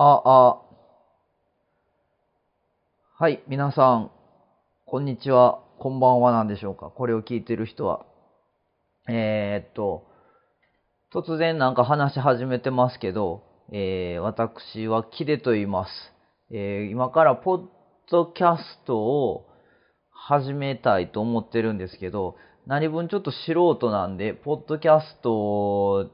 あ、あ、はい、皆さん、こんにちは、こんばんはなんでしょうか？これを聞いてる人は。えー、っと、突然なんか話し始めてますけど、えー、私はキデと言います。えー、今からポッドキャストを始めたいと思ってるんですけど、何分ちょっと素人なんで、ポッドキャスト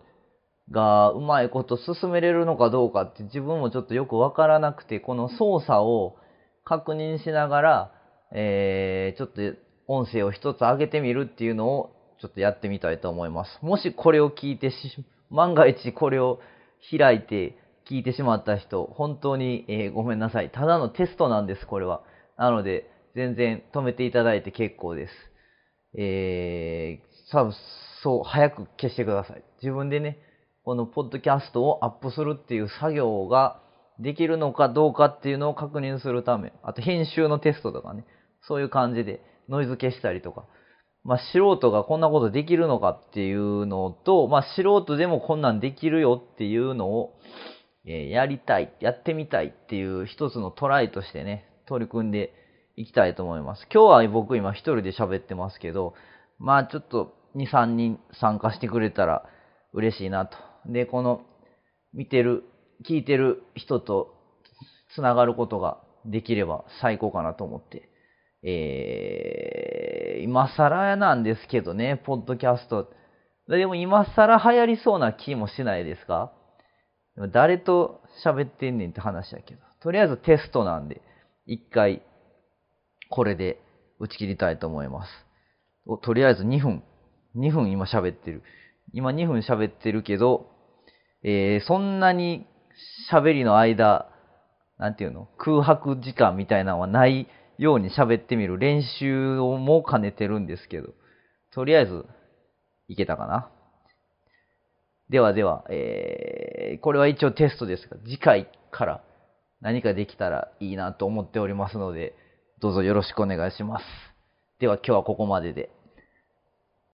がうまいこと進めれるのかどうかって自分もちょっとよくわからなくて、この操作を確認しながら、えー、ちょっと音声を一つ上げてみるっていうのをちょっとやってみたいと思います。もしこれを聞いてし、万が一これを開いて聞いてしまった人、本当に、えーごめんなさい。ただのテストなんです、これは。なので、全然止めていただいて結構です。えー、多分そう、早く消してください。自分でね、このポッドキャストをアップするっていう作業ができるのかどうかっていうのを確認するため、あと編集のテストとかね、そういう感じでノイズ消したりとか、まあ素人がこんなことできるのかっていうのと、まあ素人でもこんなんできるよっていうのを、えやりたい、やってみたいっていう一つのトライとしてね、取り組んでいきたいと思います。今日は僕今一人で喋ってますけど、まあちょっと2、3人参加してくれたら嬉しいなと。で、この見てる、聞いてる人とつながることができれば最高かなと思って。えー、今更なんですけどね、ポッドキャスト。でも今更流行りそうな気もしないですか？誰と喋ってんねんって話だけど。とりあえずテストなんで、一回、これで打ち切りたいと思います。とりあえず2分。2分今喋ってる。今2分喋ってるけど、えー、そんなに喋りの間、なんていうの？空白時間みたいなのはないように喋ってみる練習をも兼ねてるんですけど、とりあえず、いけたかなではでは、えー、これは一応テストですが、次回から何かできたらいいなと思っておりますので、どうぞよろしくお願いします。では今日はここまでで。